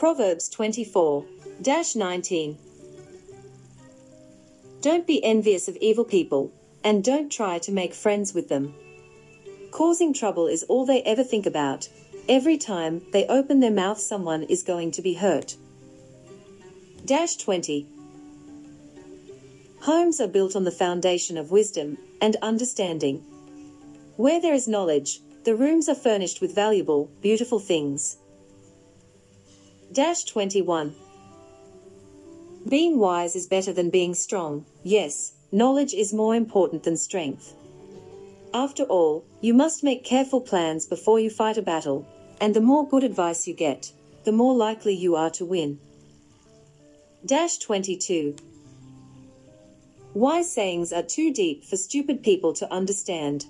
Proverbs 24 19. Don't be envious of evil people, and don't try to make friends with them. Causing trouble is all they ever think about. Every time they open their mouth, someone is going to be hurt. Dash 20. Homes are built on the foundation of wisdom and understanding. Where there is knowledge, the rooms are furnished with valuable, beautiful things. Dash 21. Being wise is better than being strong. Yes, knowledge is more important than strength. After all, you must make careful plans before you fight a battle, and the more good advice you get, the more likely you are to win. Dash 22. Wise sayings are too deep for stupid people to understand.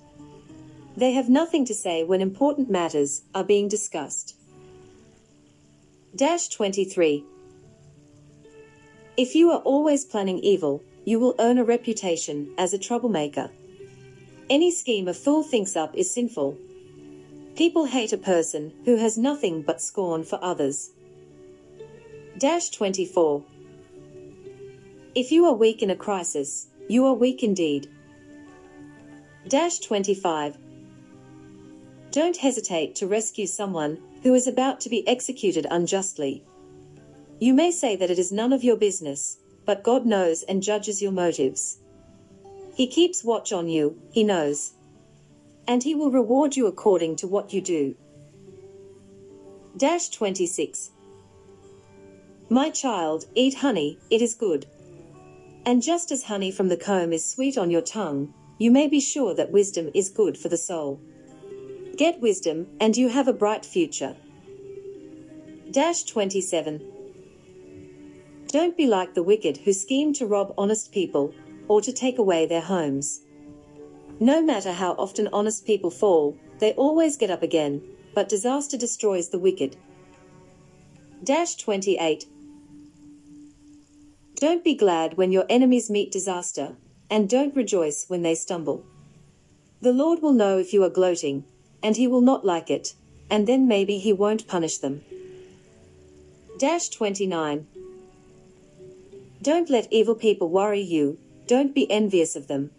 They have nothing to say when important matters are being discussed. Dash 23. If you are always planning evil, you will earn a reputation as a troublemaker. Any scheme a fool thinks up is sinful. People hate a person who has nothing but scorn for others. Dash 24. If you are weak in a crisis, you are weak indeed. Dash 25. Don't hesitate to rescue someone who is about to be executed unjustly. You may say that it is none of your business, but God knows and judges your motives. He keeps watch on you, He knows. And He will reward you according to what you do. Dash 26. My child, eat honey, it is good. And just as honey from the comb is sweet on your tongue, you may be sure that wisdom is good for the soul. Get wisdom, and you have a bright future. Dash 27. Don't be like the wicked who scheme to rob honest people, or to take away their homes. No matter how often honest people fall, they always get up again, but disaster destroys the wicked. Dash 28. Don't be glad when your enemies meet disaster, and don't rejoice when they stumble. The Lord will know if you are gloating, and he will not like it, and then maybe he won't punish them. Dash 29. Don't let evil people worry you, don't be envious of them.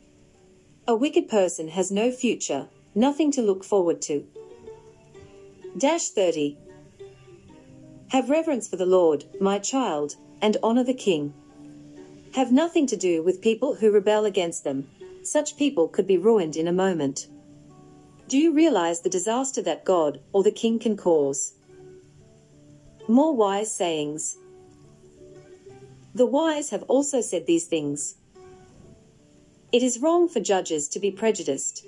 A wicked person has no future, nothing to look forward to. Dash 30. Have reverence for the Lord, my child, and honor the king. Have nothing to do with people who rebel against them. Such people could be ruined in a moment. Do you realize the disaster that God or the king can cause? More wise sayings. The wise have also said these things. It is wrong for judges to be prejudiced.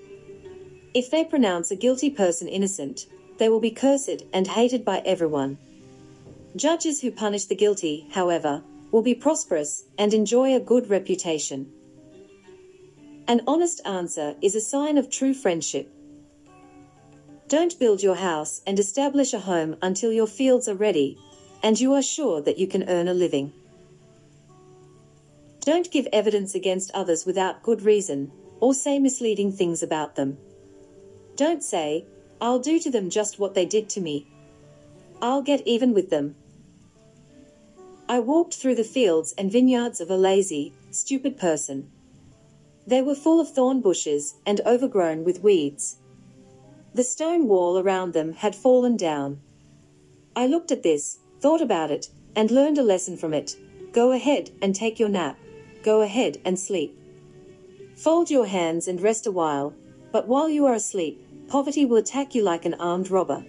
If they pronounce a guilty person innocent, they will be cursed and hated by everyone. Judges who punish the guilty, however, will be prosperous and enjoy a good reputation. An honest answer is a sign of true friendship. Don't build your house and establish a home until your fields are ready and you are sure that you can earn a living. Don't give evidence against others without good reason, or say misleading things about them. Don't say, I'll do to them just what they did to me. I'll get even with them. I walked through the fields and vineyards of a lazy, stupid person. They were full of thorn bushes and overgrown with weeds. The stone wall around them had fallen down. I looked at this, thought about it, and learned a lesson from it. Go ahead and take your nap. Go ahead and sleep. Fold your hands and rest a while, but while you are asleep, poverty will attack you like an armed robber.